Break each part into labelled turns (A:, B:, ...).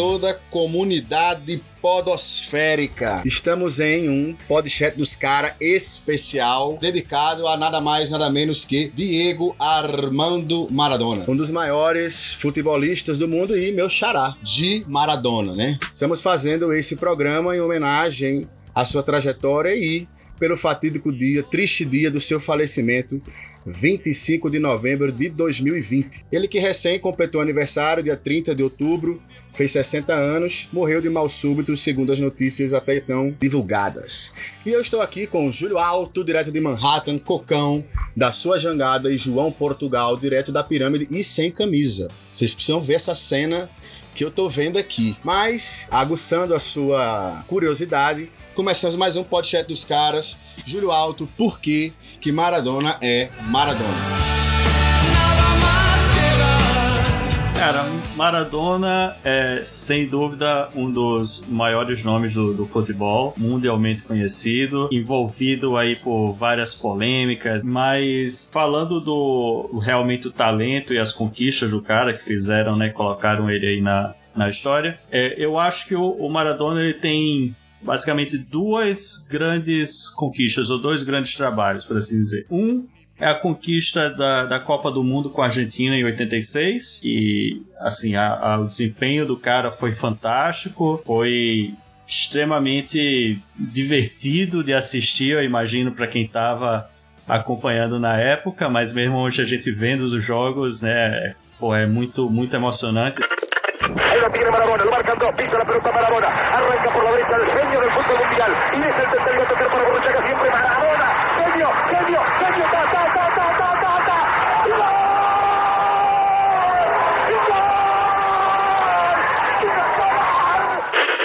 A: toda a comunidade podosférica. Estamos em um podcast dos cara especial dedicado a nada mais, nada menos que Diego Armando Maradona. Um dos maiores futebolistas do mundo e meu xará de Maradona, né? Estamos fazendo esse programa em homenagem à sua trajetória e pelo fatídico dia, triste dia do seu falecimento 25 de novembro de 2020. Ele que recém completou aniversário, dia 30 de outubro, fez 60 anos, morreu de mal súbito, segundo as notícias até então divulgadas. E eu estou aqui com Júlio Alto, direto de Manhattan, Cocão, da sua jangada, e João Portugal, direto da pirâmide e sem camisa. Vocês precisam ver essa cena que eu tô vendo aqui. Mas, aguçando a sua curiosidade, começamos mais um podcast dos caras. Júlio Alto, por que que Maradona é Maradona?
B: Cara, Maradona é sem dúvida um dos maiores nomes do, do, futebol, mundialmente conhecido, envolvido aí por várias polêmicas, mas falando do realmente o talento e as conquistas do cara que fizeram, né, colocaram ele aí na, na história, é, eu acho que o, o Maradona ele tem basicamente duas grandes conquistas, ou dois grandes trabalhos, por assim dizer. Um é a conquista da, da Copa do Mundo com a Argentina em 86. E, assim, a, a, o desempenho do cara foi fantástico, foi extremamente divertido de assistir, eu imagino, para quem estava acompanhando na época, mas mesmo hoje a gente vendo os jogos, né, pô, é muito, muito emocionante.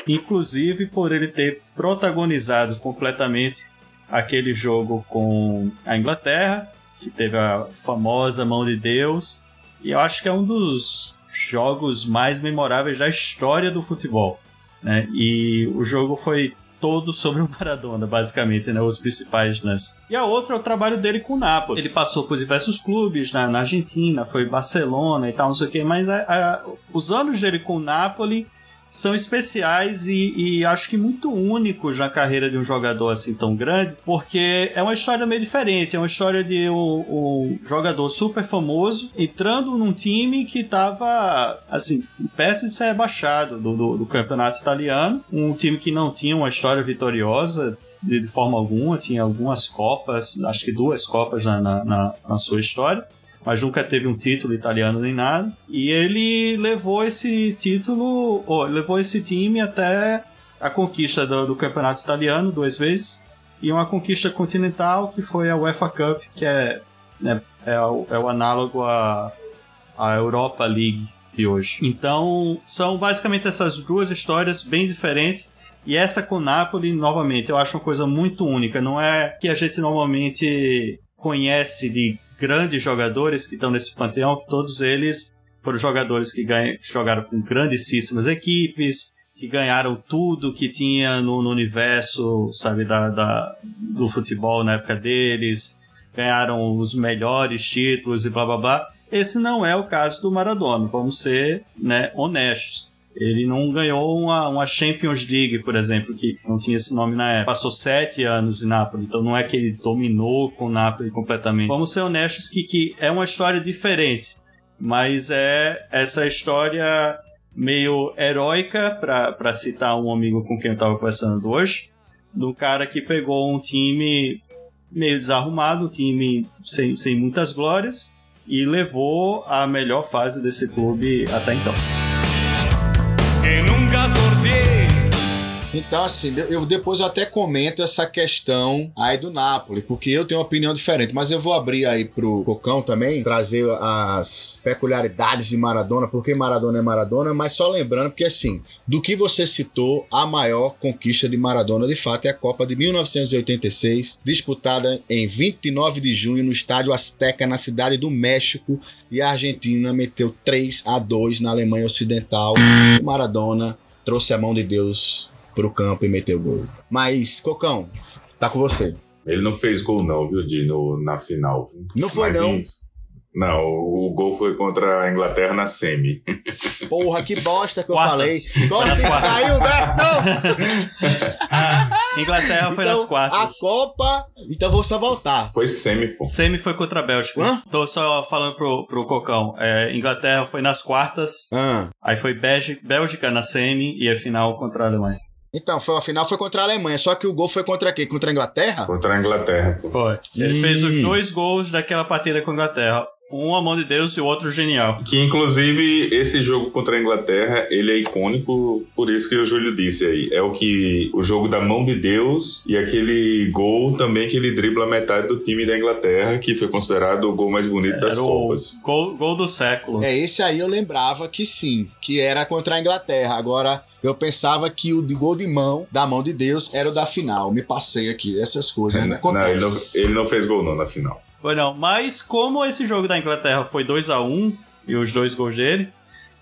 B: Inclusive por ele ter protagonizado completamente aquele jogo com a Inglaterra, que teve a famosa mão de Deus, e eu acho que é um dos jogos mais memoráveis da história do futebol. Né? E o jogo foi todo sobre o Maradona, basicamente, né? Os principais lances. E a outra é o trabalho dele com o Napoli. Ele passou por diversos clubes na, na Argentina, foi Barcelona e tal, não sei o que, mas a, a, os anos dele com o Napoli são especiais e, e, acho que muito únicos na carreira de um jogador assim tão grande, porque é uma história meio diferente. É uma história de um, um jogador super famoso entrando num time que estava assim perto de ser rebaixado do, do, do, campeonato italiano, um time que não tinha uma história vitoriosa. De, forma alguma, tinha algumas copas, acho que duas copas na, na, na sua história mas nunca teve um título italiano nem nada. E ele levou esse título, ou, levou esse time até a conquista do, do, campeonato italiano duas vezes e uma conquista continental que foi a UEFA Cup, que é, né, é, o, é o análogo à, à Europa League de hoje. Então, são basicamente essas duas histórias bem diferentes. E essa com Napoli, novamente, eu acho uma coisa muito única. Não é que a gente normalmente conhece de grandes jogadores que estão nesse panteão, que todos eles foram jogadores que ganham, jogaram com grandíssimas equipes, que ganharam tudo que tinha no, no universo, sabe, da, da, do futebol na época deles, ganharam os melhores títulos e blá blá blá. Esse não é o caso do Maradona, vamos ser né, honestos. Ele não ganhou uma, uma Champions League, por exemplo, que não tinha esse nome na época. Passou sete anos em Nápoles, então não é que ele dominou com Nápoles completamente. Vamos ser honestos que, que é uma história diferente, mas é essa história meio heróica, para citar um amigo com quem eu estava conversando hoje, do cara que pegou um time meio desarrumado, um time sem, sem muitas glórias, e levou a melhor fase desse clube até então.
A: Então, assim, eu depois eu até comento essa questão aí do Napoli, porque eu tenho uma opinião diferente, mas eu vou abrir aí pro Cocão também, trazer as peculiaridades de Maradona, porque Maradona é Maradona, mas só lembrando, porque assim, do que você citou, a maior conquista de Maradona de fato é a Copa de 1986, disputada em 29 de junho no Estádio Azteca, na cidade do México, e a Argentina meteu 3 a 2 na Alemanha Ocidental. Maradona trouxe a mão de Deus pro campo e meteu gol. Mas, Cocão, tá com você.
C: Ele não fez gol não, viu, Dino, na final.
A: Não foi não.
C: Não, o, gol foi contra a Inglaterra na semi.
A: Porra, que bosta que eu
B: Quartas.
A: falei.
B: Nas quartas.
A: caiu?
B: Ah, Inglaterra foi nas
A: Então,
B: quartas.
A: A Copa. Então vou só voltar.
C: Foi semi, pô.
B: Semi foi contra a Bélgica.
A: Hã?
B: Tô só falando pro, pro Cocão. É, Inglaterra foi nas quartas,
A: Ah.
B: aí foi Bélgica, Bélgica na semi e a final contra a Alemanha.
A: Então, foi, a final foi contra a Alemanha. Só que o gol foi contra quem? Contra a Inglaterra?
C: Contra a Inglaterra, pô.
B: Foi. Ele
A: Ih.
B: fez os dois gols daquela partida com a Inglaterra. Um a mão de Deus e o outro genial.
C: Que inclusive esse jogo contra a Inglaterra, ele é icônico, por isso que o Júlio disse aí. É o que o jogo da mão de Deus e aquele gol também que ele dribla a metade do time da Inglaterra, que foi considerado o gol mais bonito das
B: Era o
C: Copas.
B: gol, gol do século.
A: É, esse aí eu lembrava que sim, que era contra a Inglaterra. Agora, eu pensava que o de gol de mão, da mão de Deus, era o da final. Me passei aqui, essas coisas. né?
C: Não, ele não,
A: Acontece.
C: ele não fez gol não na final.
B: Foi não. Mas como esse jogo da Inglaterra foi 2 a 1 e os dois gols dele,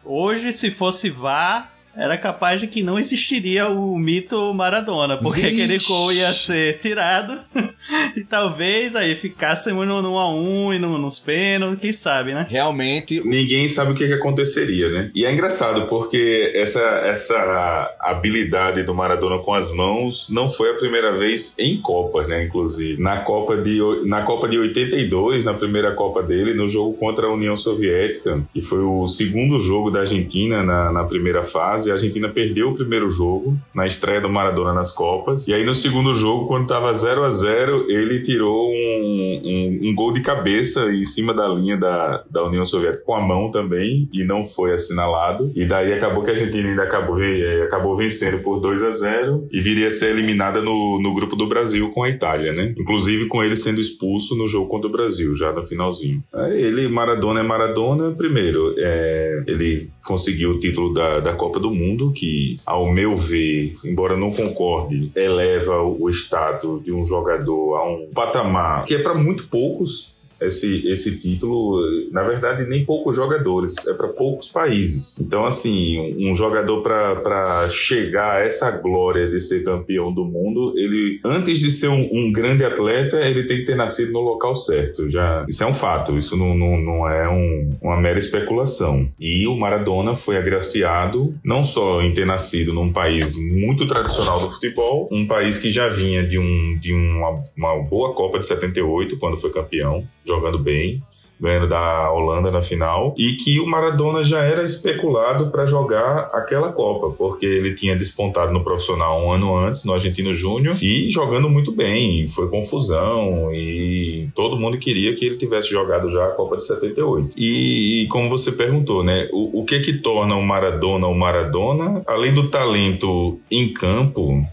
B: hoje se fosse VAR, era capaz de que não existiria o mito Maradona, porque
A: Vixe.
B: aquele gol ia ser tirado e talvez aí ficássemos no 1 a 1 e no, nos pênaltis, quem sabe, né?
A: Realmente,
C: Ninguém sabe o que, que aconteceria, né? E é engraçado porque essa, essa habilidade do Maradona com as mãos não foi a primeira vez em Copas, né? Inclusive. Na Copa de, na Copa de 82, na primeira Copa dele, no jogo contra a União Soviética, que foi o segundo jogo da Argentina na, na primeira fase, a Argentina perdeu o primeiro jogo na estreia do Maradona nas Copas. E aí no segundo jogo, quando tava 0 a 0 ele tirou um, um, um gol de cabeça em cima da linha da, da União Soviética com a mão também e não foi assinalado. E daí acabou que a Argentina ainda acabou, eh, acabou vencendo por 2 a 0 e viria a ser eliminada no, no grupo do Brasil com a Itália, né? Inclusive com ele sendo expulso no jogo contra o Brasil, já no finalzinho. Ele, Maradona é Maradona, primeiro, é, ele conseguiu o título da, da Copa do Mundo, que, ao meu ver, embora não concorde, eleva o status de um jogador a um patamar que é para muito poucos. Esse, esse título, na verdade, nem poucos jogadores, é para poucos países. Então, assim, um jogador para chegar a essa glória de ser campeão do mundo, ele, antes de ser um, um grande atleta, ele tem que ter nascido no local certo. Já, isso é um fato, isso não, não, não é um- uma mera especulação. E o Maradona foi agraciado não só em ter nascido num país muito tradicional do futebol, um país que já vinha de, um, de uma, uma boa Copa de 78, quando foi campeão, jogando bem, ganhando da Holanda na final, e que o Maradona já era especulado para jogar aquela Copa, porque ele tinha despontado no profissional um ano antes, no Argentino Júnior, e jogando muito bem, foi confusão, e todo mundo queria que ele tivesse jogado já a Copa de 78. E, e como você perguntou, né, o, o que que torna o Maradona o Maradona, além do talento em campo,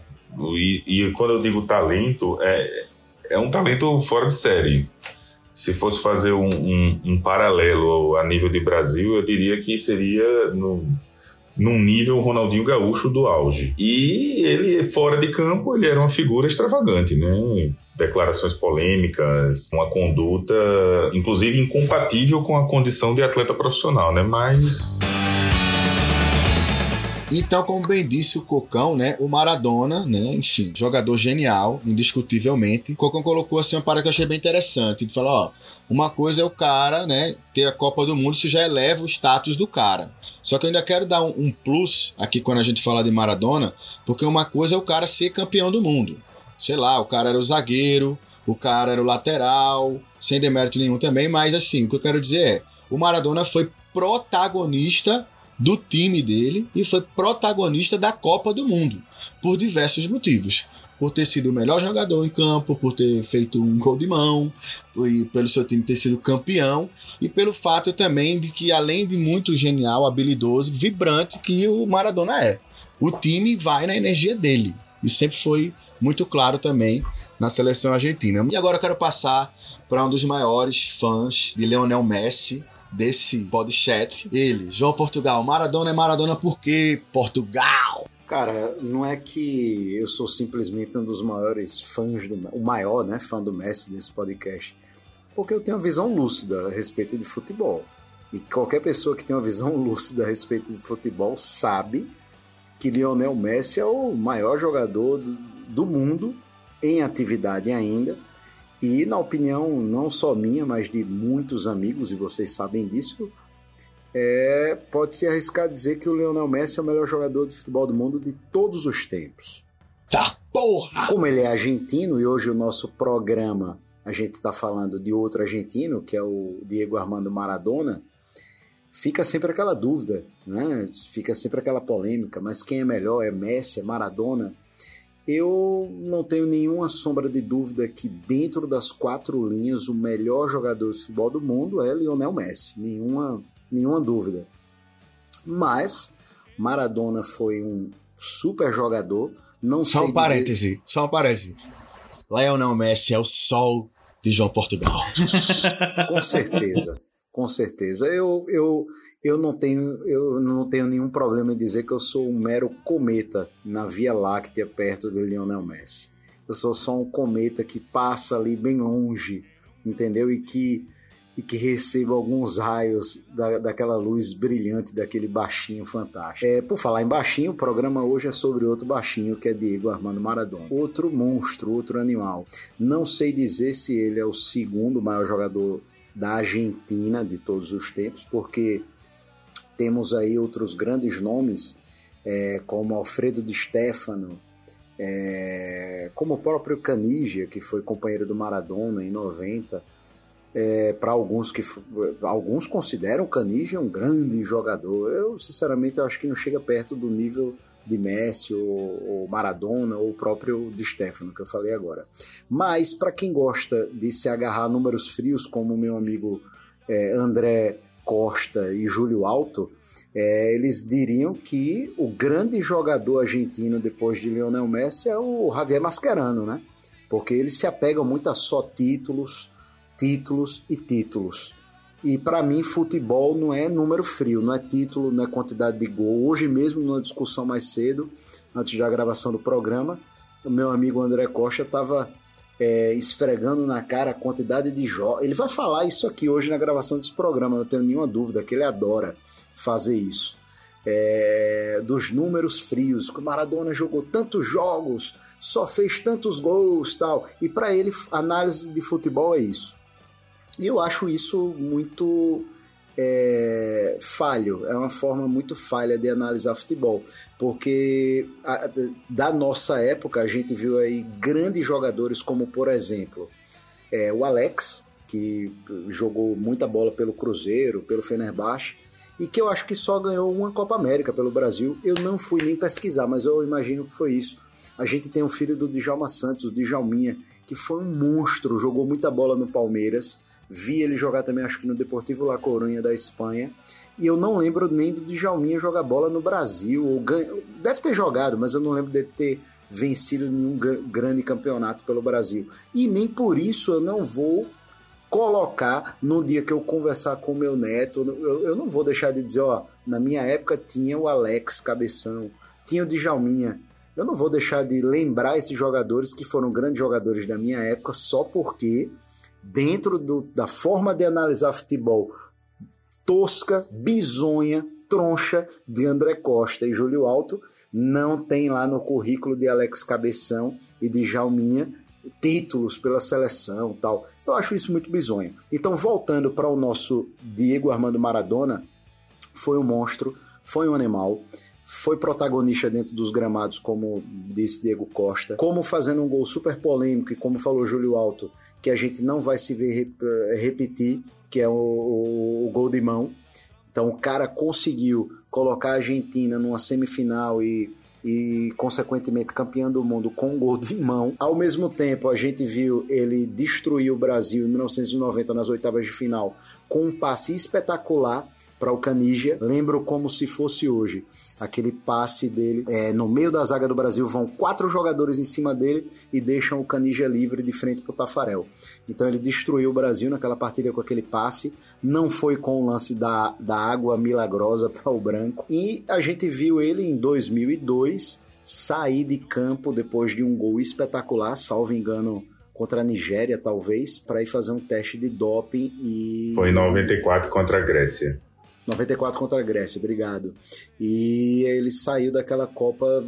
C: e, e quando eu digo talento, é, é um talento fora de série. Se fosse fazer um, um- um paralelo a nível de Brasil, eu diria que seria no, num nível Ronaldinho Gaúcho do auge. E ele, fora de campo, ele era uma figura extravagante, né? Declarações polêmicas, uma conduta, inclusive, incompatível com a condição de atleta profissional, né? Mas
A: Então, como bem disse o Cocão, né? O Maradona, né? Enfim, jogador genial, indiscutivelmente. O Cocão colocou assim uma parada que eu achei bem interessante. Ele falou, ó, uma coisa é o cara, né? Ter a Copa do Mundo, isso já eleva o status do cara. Só que eu ainda quero dar um, um plus aqui quando a gente fala de Maradona, porque uma coisa é o cara ser campeão do mundo. Sei lá, o cara era o zagueiro, o cara era o lateral, sem demérito nenhum também, mas assim, o que eu quero dizer é, o Maradona foi protagonista do time dele e foi protagonista da Copa do Mundo, por diversos motivos. Por ter sido o melhor jogador em campo, por ter feito um gol de mão, e pelo seu time ter sido campeão, e pelo fato também de que, além de muito genial, habilidoso, vibrante que o Maradona é. O time vai na energia dele. E sempre foi muito claro também na seleção argentina. E agora eu quero passar para um dos maiores fãs de Leonel Messi, desse podcast. Ele, João Portugal. Maradona é Maradona por quê? Portugal!
D: Cara, não é que eu sou simplesmente um dos maiores fãs do o maior, né, fã do Messi desse podcast, porque eu tenho uma visão lúcida a respeito de futebol. E qualquer pessoa que tem uma visão lúcida a respeito de futebol sabe que Lionel Messi é o maior jogador do, do mundo em atividade ainda E na opinião não só minha, mas de muitos amigos, e vocês sabem disso, é, pode-se arriscar dizer que o Lionel Messi é o melhor jogador de futebol do mundo de todos os tempos.
A: Tá porra!
D: Como ele é argentino e hoje o nosso programa a gente está falando de outro argentino, que é o Diego Armando Maradona, fica sempre aquela dúvida, né? Fica sempre aquela polêmica, mas quem é melhor é Messi, é Maradona? Eu não tenho nenhuma sombra de dúvida que dentro das quatro linhas o melhor jogador de futebol do mundo é Lionel Messi, nenhuma, nenhuma dúvida. Mas Maradona foi um super jogador. Não
A: só
D: um
A: parêntese, dizer... só um parêntese. Lionel Messi é o sol de João Portugal.
D: com certeza, com certeza. Eu, eu, eu não tenho eu não tenho nenhum problema em dizer que eu sou um mero cometa na Via Láctea perto de Lionel Messi. Eu sou só um cometa que passa ali bem longe, entendeu? E que e que receba alguns raios da, daquela luz brilhante daquele baixinho fantástico. É, por falar em baixinho, o programa hoje é sobre outro baixinho que é Diego Armando Maradona. Outro monstro, outro animal. Não sei dizer se ele é o segundo maior jogador da Argentina de todos os tempos, porque temos aí outros grandes nomes, é, como Alfredo Di Stefano, é, como o próprio Canigia, que foi companheiro do Maradona em 90. É, para alguns que alguns consideram Canigia um grande jogador. Eu, sinceramente, eu acho que não chega perto do nível de Messi ou, ou Maradona ou o próprio Di Stefano que eu falei agora. Mas para quem gosta de se agarrar a números frios, como o meu amigo é, André Costa e Júlio Alto, é, eles diriam que o grande jogador argentino depois de Lionel Messi é o Javier Mascherano, né? Porque eles se apegam muito a só títulos, títulos e títulos. E para mim, futebol não é número frio, não é título, não é quantidade de gol. Hoje mesmo, numa discussão mais cedo, antes da gravação do programa, o meu amigo André Costa estava é, esfregando na cara a quantidade de jogos. Ele vai falar isso aqui hoje na gravação desse programa, não tenho nenhuma dúvida, que ele adora fazer isso. É, dos números frios, que o Maradona jogou tantos jogos, só fez tantos gols tal. E para ele, análise de futebol é isso. E eu acho isso muito é, falho, é uma forma muito falha de analisar futebol, porque a, da nossa época a gente viu aí grandes jogadores como, por exemplo, é, o Alex, que jogou muita bola pelo Cruzeiro, pelo Fenerbahçe, e que eu acho que só ganhou uma Copa América pelo Brasil. Eu não fui nem pesquisar, mas eu imagino que foi isso. A gente tem um filho do Djalma Santos, o Djalminha, que foi um monstro, jogou muita bola no Palmeiras, Vi ele jogar também, acho que no Deportivo La Coruña da Espanha. E eu não lembro nem do Djalminha jogar bola no Brasil. Ou. Deve ter jogado, mas eu não lembro dele ter vencido nenhum grande campeonato pelo Brasil. E nem por isso eu não vou colocar no dia que eu conversar com meu neto. Eu, eu não vou deixar de dizer, ó, na minha época tinha o Alex Cabeção, tinha o Djalminha. Eu não vou deixar de lembrar esses jogadores que foram grandes jogadores da minha época só porque dentro do, da forma de analisar futebol tosca, bizonha, troncha de André Costa e Júlio Alto, não tem lá no currículo de Alex Cabeção e de Jalminha títulos pela seleção tal. Eu acho isso muito bizonho. Então, voltando para o nosso Diego Armando Maradona, foi um monstro, foi um animal, foi protagonista dentro dos gramados, como disse Diego Costa, como fazendo um gol super polêmico e como falou Júlio Alto, que a gente não vai se ver eh, repetir, que é o, o, o gol de mão. Então o cara conseguiu colocar a Argentina numa semifinal e, e consequentemente campeão do mundo com um gol de mão. Ao mesmo tempo, a gente viu ele destruir o Brasil em 1990 nas oitavas de final com um passe espetacular para o Canija. Lembro como se fosse hoje. Aquele passe dele é, no meio da zaga do Brasil, vão quatro jogadores em cima dele e deixam o Canija livre de frente para o Tafarel. Então ele destruiu o Brasil naquela partida com aquele passe. Não foi com o lance da, da água milagrosa para o branco. E a gente viu ele em 2002 sair de campo depois de um gol espetacular, salvo engano contra a Nigéria, talvez, para ir fazer um teste de doping e.
C: Foi em 94 contra a Grécia.
D: 94 contra a Grécia, obrigado. E ele saiu daquela Copa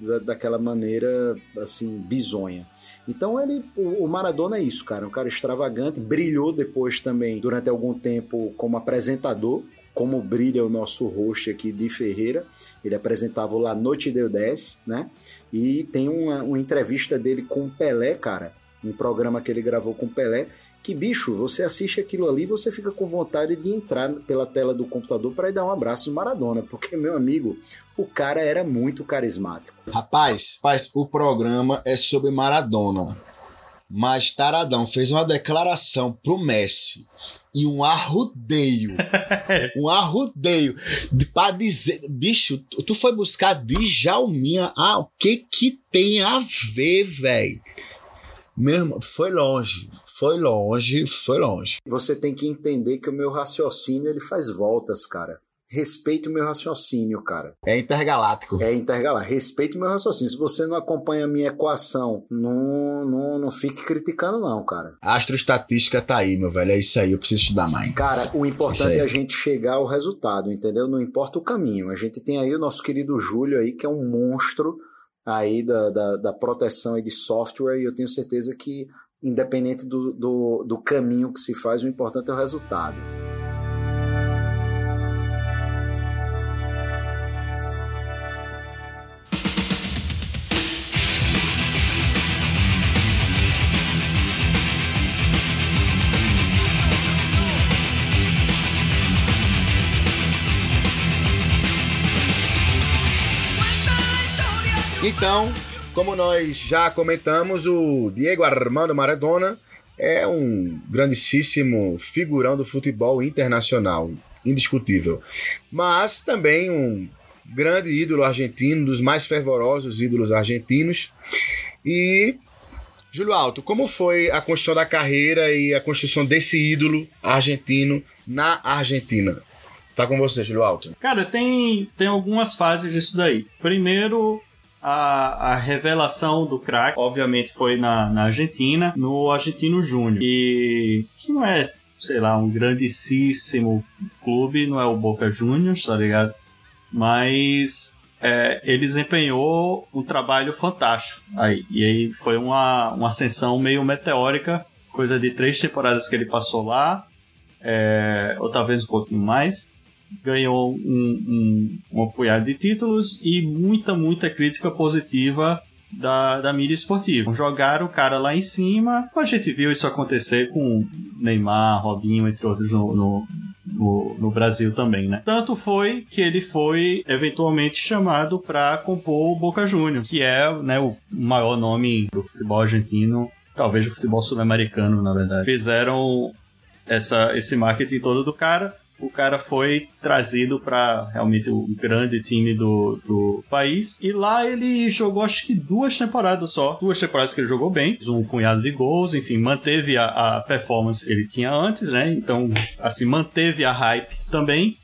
D: da, daquela maneira, assim, bizonha. Então ele, o Maradona é isso, cara, um cara extravagante, brilhou depois também durante algum tempo como apresentador, como brilha o nosso host aqui de Ferreira. Ele apresentava lá Noite Deu 10, né? E tem uma, uma entrevista dele com o Pelé, cara, um programa que ele gravou com o Pelé, que bicho, você assiste aquilo ali, você fica com vontade de entrar pela tela do computador para ir dar um abraço no Maradona, porque meu amigo, o cara era muito carismático.
A: Rapaz, rapaz, o programa é sobre Maradona. Mas Taradão fez uma declaração pro Messi e um arrudeio. um arrudeio. De, pra dizer. Bicho, tu, tu foi buscar Djalminha. Ah, o que que tem a ver, velho? Mesmo, foi longe foi longe, foi longe.
D: Você tem que entender que o meu raciocínio ele faz voltas, cara. Respeite o meu raciocínio, cara.
A: É intergaláctico.
D: É intergaláctico. Respeite o meu raciocínio. Se você não acompanha a minha equação, não, não, não fique criticando, não, cara.
A: A astroestatística tá aí, meu velho. É isso aí. Eu preciso estudar mais.
D: Cara, o importante é a gente chegar ao resultado, entendeu? Não importa o caminho. A gente tem aí o nosso querido Júlio aí, que é um monstro aí da, da, da proteção e de software, e eu tenho certeza que independente do, do, do caminho que se faz, o importante é o resultado.
A: Então, como nós já comentamos, o Diego Armando Maradona é um grandíssimo figurão do futebol internacional, indiscutível. Mas também um grande ídolo argentino, dos mais fervorosos ídolos argentinos. E Júlio Alto, como foi a construção da carreira e a construção desse ídolo argentino na Argentina? Tá com você, Júlio Alto.
B: Cara, tem, tem algumas fases disso daí. Primeiro, a, a revelação do crack, obviamente, foi na, na Argentina, no Argentino Júnior. E que não é, sei lá, um grandíssimo clube, não é o Boca Juniors, tá ligado? Mas é, ele desempenhou um trabalho fantástico aí. E aí foi uma, uma ascensão meio meteórica, coisa de três temporadas que ele passou lá, é, ou talvez um pouquinho mais ganhou um, um, um apoiado de títulos e muita, muita crítica positiva da, da mídia esportiva. Jogaram o cara lá em cima. A gente viu isso acontecer com Neymar, Robinho, entre outros, no, no, no, no, Brasil também, né? Tanto foi que ele foi eventualmente chamado para compor o Boca Juniors, que é né, o maior nome do futebol argentino, talvez do futebol sul-americano, na verdade. Fizeram essa, esse marketing todo do cara o cara foi trazido para realmente o grande time do, do país. E lá ele jogou acho que duas temporadas só. Duas temporadas que ele jogou bem, um punhado de gols, enfim, manteve a, a performance que ele tinha antes, né? Então, assim, manteve a hype também.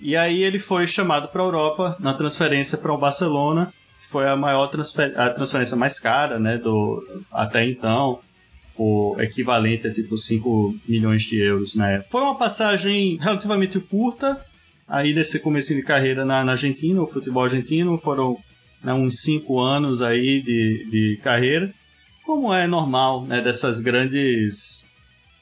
B: E aí ele foi chamado para a Europa na transferência para o Barcelona, que foi a maior transfer a transferência mais cara, né, do até então o equivalente a tipo 5 milhões de euros na época. Foi uma passagem relativamente curta, aí desse começo de carreira na, na Argentina, o futebol argentino, foram né, uns 5 anos aí de, de carreira, como é normal né, dessas grandes,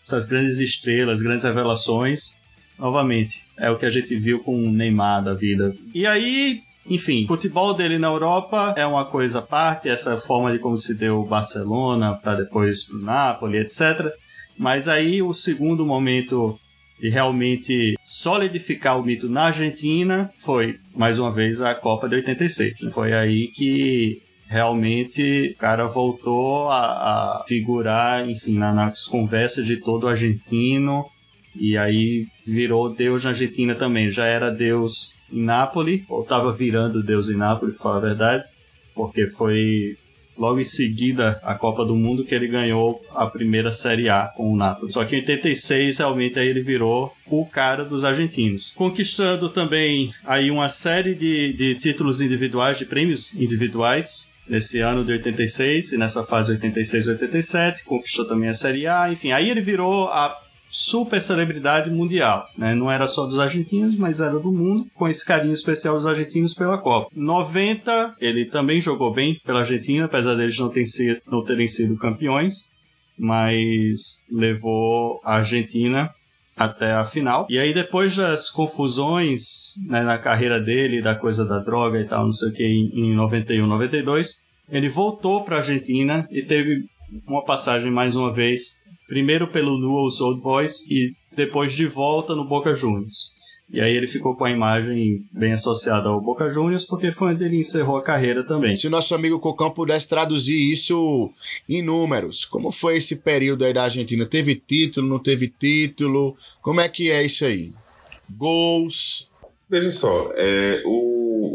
B: essas grandes estrelas, grandes revelações. Novamente, é o que a gente viu com o Neymar da vida. E aí, enfim, o futebol dele na Europa é uma coisa à parte, essa forma de como se deu o Barcelona para depois pro Napoli, etc. Mas aí o segundo momento de realmente solidificar o mito na Argentina foi, mais uma vez, a Copa de 86. Foi aí que realmente o cara voltou a, a figurar, enfim, nas conversas de todo argentino. E aí virou Deus na Argentina também. Já era Deus em Nápoles, ou estava virando Deus em Nápoles, para falar a verdade, porque foi logo em seguida a Copa do Mundo que ele ganhou a primeira Série A com o Napoli. Só que em 86 realmente aí ele virou o cara dos argentinos, conquistando também aí uma série de, de títulos individuais, de prêmios individuais. Nesse ano de 86 e nessa fase 86 87, conquistou também a Série A, enfim, aí ele virou a super celebridade mundial, né? Não era só dos argentinos, mas era do mundo, com esse carinho especial dos argentinos pela Copa. 90, ele também jogou bem pela Argentina, apesar deles não, terem sido, não terem sido campeões, mas levou a Argentina até a final. E aí, depois das confusões né, na carreira dele, da coisa da droga e tal, não sei o que, em, em 91, 92, ele voltou para a Argentina e teve uma passagem mais uma vez, primeiro pelo Newell's Old Boys e depois de volta no Boca Juniors. E aí ele ficou com a imagem bem associada ao Boca Juniors, porque foi onde ele encerrou a carreira também.
A: Se o nosso amigo Cocão pudesse traduzir isso em números, como foi esse período aí da Argentina? Teve título, não teve título? Como é que é isso aí? Gols?
C: Veja só, é, o,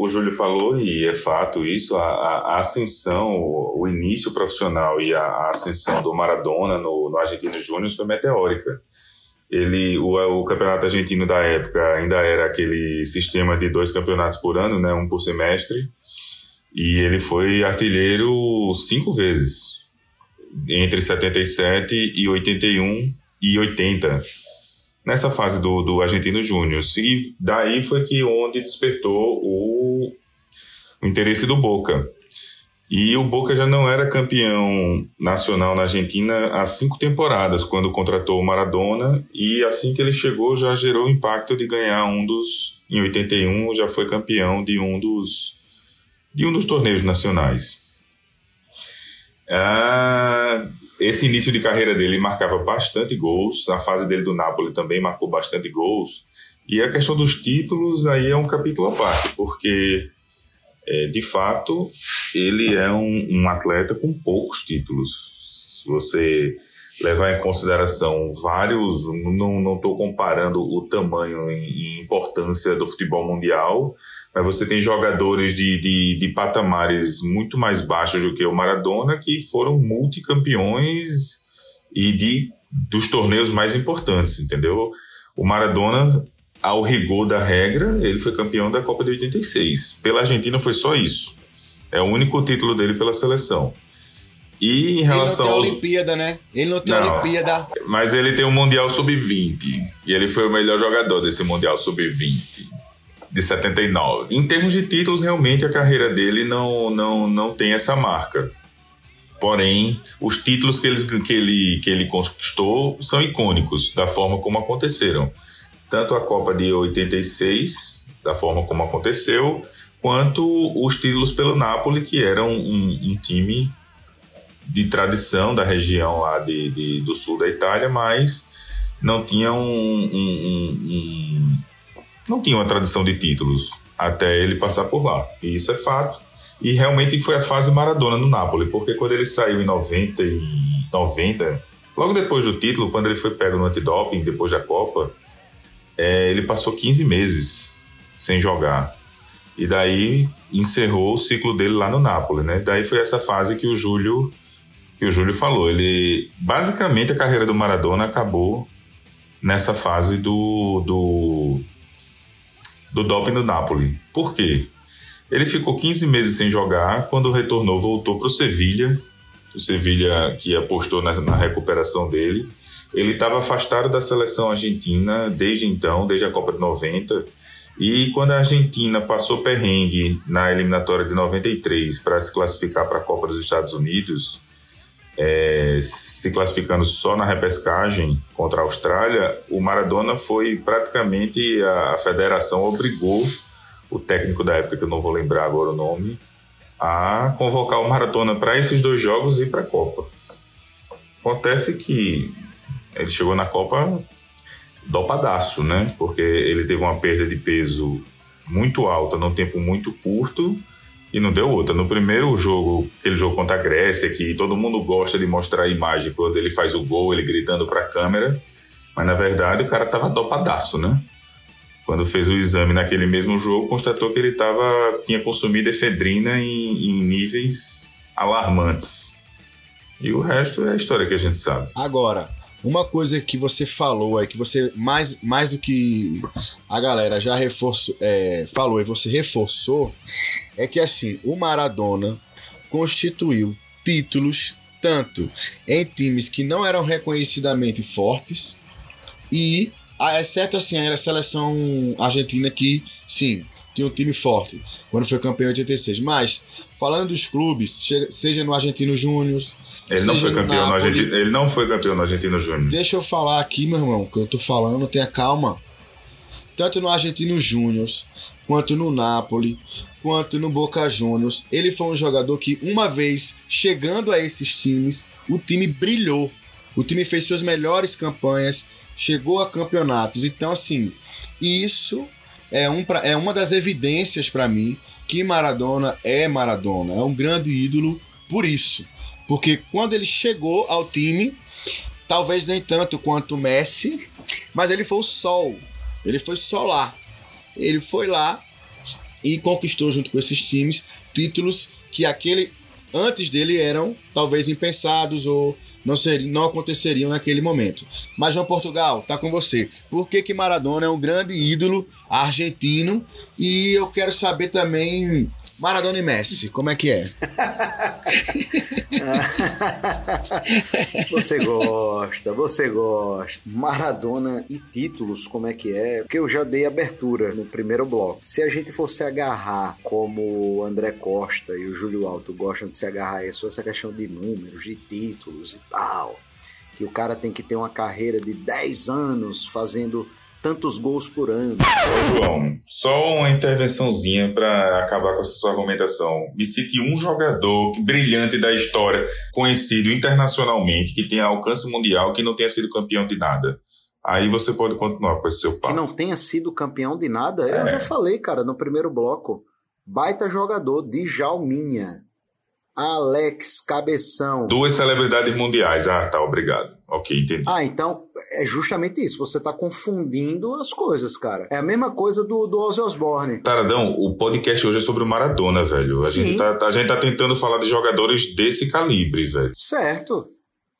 C: o Júlio falou, e é fato isso, a, a ascensão, o, o, início profissional e a, a ascensão do Maradona no, no Argentino Júnior foi meteórica. Ele o, o, campeonato argentino da época ainda era aquele sistema de dois campeonatos por ano, né, um por semestre, e ele foi artilheiro cinco vezes entre 77 e 81 e 80 nessa fase do, do Argentino Júnior. E daí foi que onde despertou o, o interesse do Boca. E o Boca já não era campeão nacional na Argentina há cinco temporadas, quando contratou o Maradona, e assim que ele chegou já gerou o impacto de ganhar um dos. Em 81 já foi campeão de um dos, de um dos torneios nacionais. Ah, esse início de carreira dele marcava bastante gols, a fase dele do Napoli também marcou bastante gols. E a questão dos títulos aí é um capítulo à parte, porque é, de fato, ele é um, um, atleta com poucos títulos. Se você levar em consideração vários, não estou comparando o tamanho e importância do futebol mundial, mas você tem jogadores de, de, de patamares muito mais baixos do que o Maradona que foram multicampeões e de dos torneios mais importantes, entendeu? O Maradona ao rigor da regra, ele foi campeão da Copa de 86. Pela Argentina foi só isso. É o único título dele pela seleção. E em relação
A: ele não
C: tem
A: aos... Olimpíada, né? Ele não tem não, Olimpíada.
C: Mas ele tem o um Mundial Sub-20. E ele foi o melhor jogador desse Mundial Sub-20. De 79. Em termos de títulos, realmente a carreira dele não, não, não tem essa marca. Porém, os títulos que ele, que, ele, que ele conquistou são icônicos, da forma como aconteceram tanto a Copa de 86, da forma como aconteceu, quanto os títulos pelo Napoli, que era um, um, um time de tradição da região lá de, de, do sul da Itália, mas não tinha um, um, não tinha uma tradição de títulos até ele passar por lá. E isso é fato. E realmente foi a fase Maradona no Napoli, porque quando ele saiu em 90 e 90, logo depois do título, quando ele foi pego no antidoping depois da Copa, é, ele passou 15 meses sem jogar. E daí encerrou o ciclo dele lá no Napoli, né? Daí foi essa fase que o Júlio que o Júlio falou. Ele basicamente a carreira do Maradona acabou nessa fase do do do doping do Napoli. Por quê? Ele ficou 15 meses sem jogar, quando retornou voltou para o Sevilha, o Sevilha que apostou na, na recuperação dele ele estava afastado da seleção argentina desde então, desde a Copa de 90. E quando a Argentina passou perrengue na eliminatória de 93 para se classificar para a Copa dos Estados Unidos, é, se classificando só na repescagem contra a Austrália, o Maradona foi praticamente a, a federação obrigou o técnico da época, que eu não vou lembrar agora o nome, a convocar o Maradona para esses dois jogos e para a Copa. Acontece que ele chegou na Copa dopadaço, né? Porque ele teve uma perda de peso muito alta num tempo muito curto e não deu outra. No primeiro jogo, aquele jogo contra a Grécia, que todo mundo gosta de mostrar a imagem quando ele faz o gol, ele gritando para a câmera, mas na verdade o cara tava dopadaço, né? Quando fez o exame naquele mesmo jogo, constatou que ele tava, tinha consumido efedrina em, em níveis alarmantes. E o resto é a história que a gente sabe.
A: Agora, uma coisa que você falou é que você, mais, mais do que a galera já reforçou, é, falou e você reforçou, é que assim, o Maradona constituiu títulos tanto em times que não eram reconhecidamente fortes, E, exceto assim, a seleção argentina que, sim, tinha um time forte quando foi campeão em 86. Mas, falando dos clubes, seja no Argentino Júnior.
C: Ele não foi campeão no Argentino. Ele não foi campeão no Argentino Júnior.
A: Deixa eu falar aqui, meu irmão, que eu tô falando, tenha calma. Tanto no Argentino Júnior, quanto no Napoli, quanto no Boca Juniors, ele foi um jogador que, uma vez chegando a esses times, o time brilhou. O time fez suas melhores campanhas, chegou a campeonatos. Então, assim, isso é, um pra, é uma das evidências para mim que Maradona é Maradona, é um grande ídolo por isso. Porque quando ele chegou ao time, talvez nem tanto quanto Messi, mas ele foi o sol. Ele foi solar. Ele foi lá e conquistou junto com esses times títulos que aquele antes dele eram talvez impensados ou não, ser, não aconteceriam naquele momento. Mas João Portugal, tá com você. Por que, que Maradona é um grande ídolo argentino? E eu quero saber também Maradona e Messi, como é que é?
D: você gosta, você gosta. Maradona e títulos, como é que é? Porque eu já dei abertura no primeiro bloco. Se a gente fosse agarrar como o André Costa e o Júlio Alto gostam de se agarrar a só essa questão de números, de títulos e tal, que o cara tem que ter uma carreira de 10 anos fazendo tantos gols por ano.
C: Ô, João, só uma intervençãozinha para acabar com essa sua argumentação. Me cite um jogador brilhante da história, conhecido internacionalmente, que tenha alcance mundial, que não tenha sido campeão de nada. Aí você pode continuar com esse seu papo.
D: Que não tenha sido campeão de nada? É. Eu já falei, cara, no primeiro bloco. Baita jogador, Djalminha. Alex Cabeção.
C: Duas celebridades mundiais. Ah, tá, obrigado. Ok, entendi.
D: Ah, então é justamente isso. Você tá confundindo as coisas, cara. É a mesma coisa do, do Ozzy Osbourne.
C: Taradão, o podcast hoje é sobre o Maradona, velho. A gente, tá, a gente tá tentando falar de jogadores desse calibre, velho.
D: Certo.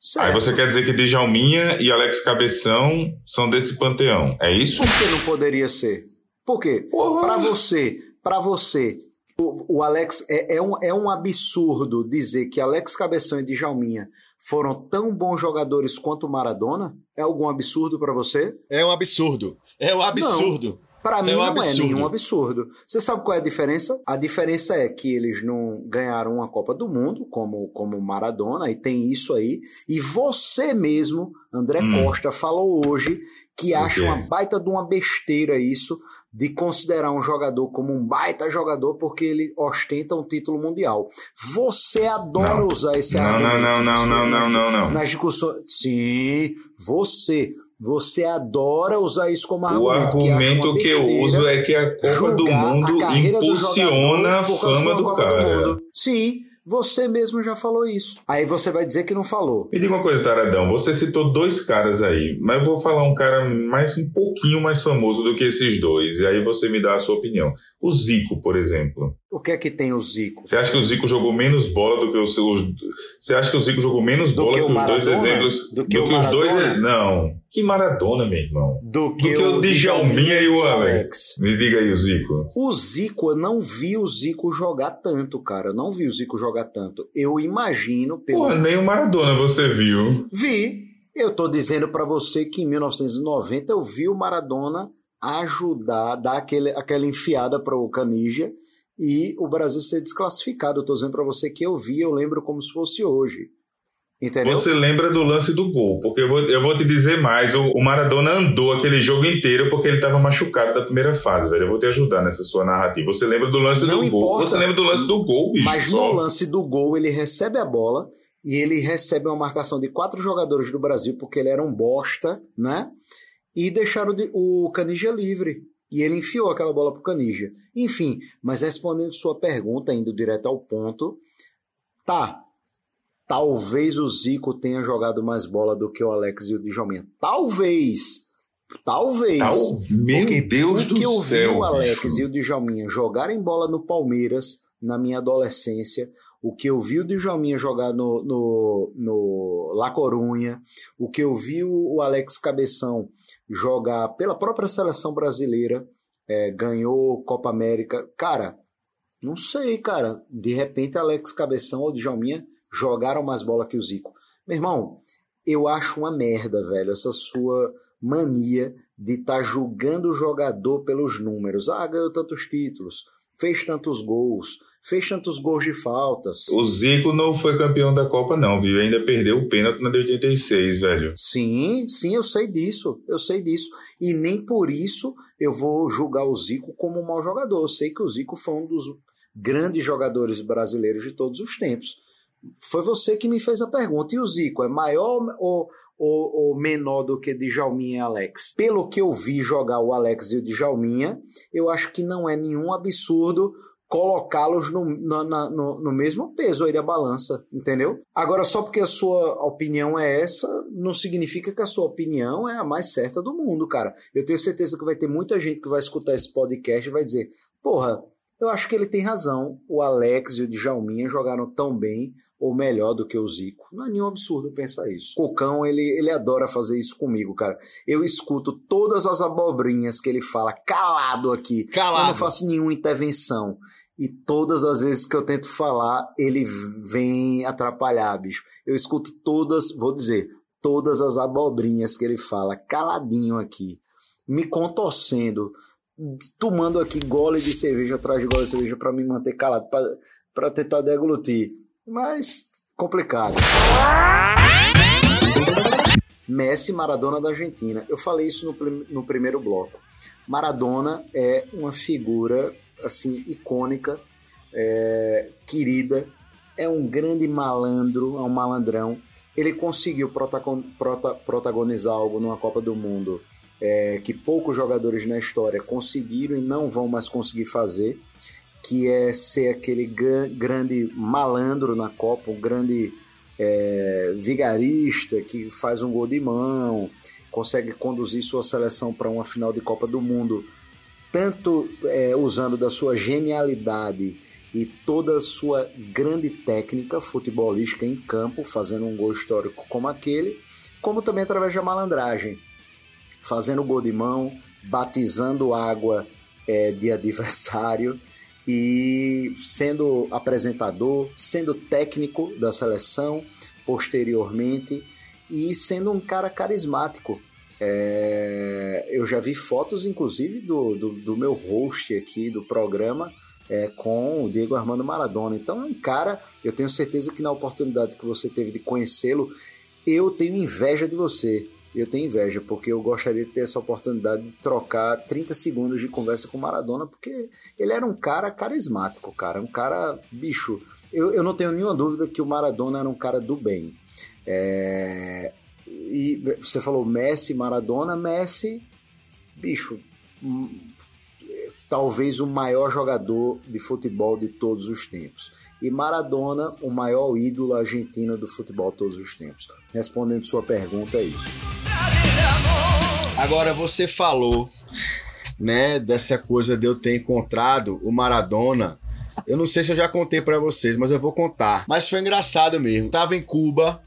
D: Certo.
C: Aí você quer dizer que Djalminha e Alex Cabeção são desse panteão, é isso?
D: Por que não poderia ser? Por quê? Para você, para você, o, o Alex é, é, um, é um absurdo dizer que Alex Cabeção e Djalminha foram tão bons jogadores quanto o Maradona? É algum absurdo para você?
A: É um absurdo. É um absurdo.
D: Para mim é um não absurdo. é nenhum absurdo. Você sabe qual é a diferença? A diferença é que eles não ganharam uma Copa do Mundo, como como Maradona, e tem isso aí. E você mesmo, André hum. Costa, falou hoje que acha uma baita de uma besteira isso, de considerar um jogador como um baita jogador porque ele ostenta um título mundial. Você adora
C: não.
D: usar esse
C: não, argumento. Não, não, não, não, não, não,
D: Nas discussões. Sim, você. Você adora usar isso como argumento.
C: O argumento que, que eu uso é que a Copa do Mundo impulsiona a fama do cara. Do
D: Sim, você mesmo já falou isso. Aí você vai dizer que não falou.
C: Me diga uma coisa, Taradão. Você citou dois caras aí, mas eu vou falar um cara mais um pouquinho mais famoso do que esses dois. E aí você me dá a sua opinião. O Zico, por exemplo.
D: O que é que tem o Zico?
C: Você acha que o Zico jogou menos bola do que os. Você acha que o Zico jogou menos do bola que, que os dois exemplos?
D: Do que, do que os
C: dois. Não. Que Maradona, meu irmão.
D: Do que,
C: do que o, o Djalminha e o Alex. Alex. Me diga aí o Zico.
D: O Zico, eu não vi o Zico jogar tanto, cara. Eu não vi o Zico jogar tanto. Eu imagino.
C: Pelo... Porra, nem o Maradona você viu.
D: Vi. Eu tô dizendo para você que em 1990 eu vi o Maradona ajudar, dar aquele, aquela enfiada para o Canija e o Brasil ser desclassificado. Eu estou dizendo para você que eu vi, eu lembro como se fosse hoje. Entendeu?
C: Você lembra do lance do gol, porque eu vou, eu vou te dizer mais, o, o Maradona andou aquele jogo inteiro porque ele estava machucado da primeira fase, velho. Eu vou te ajudar nessa sua narrativa. Você lembra do lance Não do importa, gol? Você lembra do lance do gol, bicho?
D: Mas só. no lance do gol, ele recebe a bola e ele recebe uma marcação de quatro jogadores do Brasil porque ele era um bosta, né? e deixaram o Canija livre. E ele enfiou aquela bola para o Canija. Enfim, mas respondendo sua pergunta, indo direto ao ponto, tá. Talvez o Zico tenha jogado mais bola do que o Alex e o Djalminha. Talvez. Talvez. Tal...
C: Meu Deus do
D: céu.
C: eu vi
D: o Alex bicho. e o Djalminha jogarem bola no Palmeiras na minha adolescência, o que eu vi o Djalminha jogar no, no, no La Corunha, o que eu vi o Alex Cabeção jogar pela própria seleção brasileira, é, ganhou Copa América. Cara, não sei, cara. De repente, Alex Cabeção ou Djalminha jogaram mais bola que o Zico. Meu irmão, eu acho uma merda, velho, essa sua mania de estar tá julgando o jogador pelos números. Ah, ganhou tantos títulos, fez tantos gols, fez tantos gols de faltas.
C: O Zico não foi campeão da Copa, não, viu? Ainda perdeu o pênalti na de 86, velho.
D: Sim, sim, eu sei disso. Eu sei disso. E nem por isso eu vou julgar o Zico como um mau jogador. Eu sei que o Zico foi um dos grandes jogadores brasileiros de todos os tempos. Foi você que me fez a pergunta. E o Zico é maior ou, ou, ou menor do que Djalminha e Alex? Pelo que eu vi jogar o Alex e o Djalminha, eu acho que não é nenhum absurdo colocá-los no, no, no, mesmo peso aí da balança, entendeu? Agora, só porque a sua opinião é essa, não significa que a sua opinião é a mais certa do mundo, cara. Eu tenho certeza que vai ter muita gente que vai escutar esse podcast e vai dizer: porra, eu acho que ele tem razão. O Alex e o Djalminha jogaram tão bem ou melhor do que o Zico. Não é nenhum absurdo pensar isso. O Cocão, ele, ele adora fazer isso comigo, cara. Eu escuto todas as abobrinhas que ele fala calado aqui.
A: Calado.
D: Eu não faço nenhuma intervenção. E todas as vezes que eu tento falar, ele vem atrapalhar, bicho. Eu escuto todas, vou dizer, todas as abobrinhas que ele fala, caladinho aqui, me contorcendo, tomando aqui gole de cerveja atrás de gole de cerveja para me manter calado, para tentar deglutir. Mas complicado. Messi Maradona da Argentina. Eu falei isso no, no primeiro bloco. Maradona é uma figura assim icônica, é, querida, é um grande malandro, é um malandrão. Ele conseguiu protagonizar algo numa Copa do Mundo é, que poucos jogadores na história conseguiram e não vão mais conseguir fazer, que é ser aquele grande malandro na Copa, um grande é, vigarista que faz um gol de mão, consegue conduzir sua seleção para uma final de Copa do Mundo tanto é, usando da sua genialidade e toda a sua grande técnica futebolística em campo, fazendo um gol histórico como aquele, como também através da malandragem, fazendo gol de mão, batizando água é, de adversário e sendo apresentador, sendo técnico da seleção posteriormente e sendo um cara carismático é, eu já vi fotos, inclusive, do, do, do, meu host aqui do programa é, com o Diego Armando Maradona. Então é um cara, eu tenho certeza que na oportunidade que você teve de conhecê-lo, eu tenho inveja de você. Eu tenho inveja, porque eu gostaria de ter essa oportunidade de trocar 30 segundos de conversa com Maradona, porque ele era um cara carismático, cara. Um cara, bicho. Eu, eu não tenho nenhuma dúvida que o Maradona era um cara do bem. É, e você falou Messi, Maradona, Messi, bicho, hum, talvez o maior jogador de futebol de todos os tempos. E Maradona, o maior ídolo argentino do futebol de todos os tempos. Respondendo sua pergunta, é isso.
A: Agora você falou, né, dessa coisa de eu ter encontrado o Maradona. Eu não sei se eu já contei para vocês, mas eu vou contar. Mas foi engraçado mesmo. Tava em Cuba,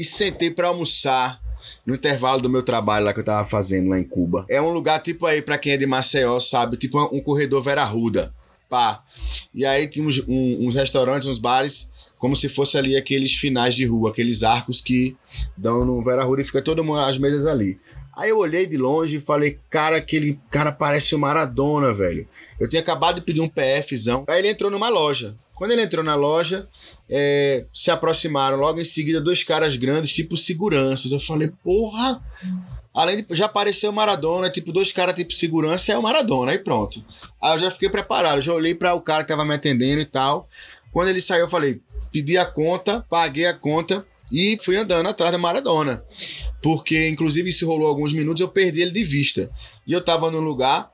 A: e sentei para almoçar no intervalo do meu trabalho lá que eu tava fazendo lá em Cuba. É um lugar tipo aí, para quem é de Maceió, sabe? Tipo um corredor Vera Ruda. Pá. E aí tinha uns, um, uns restaurantes, uns bares, como se fosse ali aqueles finais de rua, aqueles arcos que dão no Vera Ruda e fica todo mundo as mesas ali. Aí eu olhei de longe e falei, cara, aquele cara parece o Maradona, velho. Eu tinha acabado de pedir um PFzão. Aí ele entrou numa loja. Quando ele entrou na loja, é, se aproximaram logo em seguida dois caras grandes, tipo seguranças. Eu falei, porra! Além de já apareceu o Maradona, tipo, dois caras tipo segurança, é o Maradona, aí pronto. Aí eu já fiquei preparado, já olhei para o cara que tava me atendendo e tal. Quando ele saiu, eu falei, pedi a conta, paguei a conta e fui andando atrás do Maradona. Porque, inclusive, isso rolou alguns minutos, eu perdi ele de vista. E eu tava num lugar,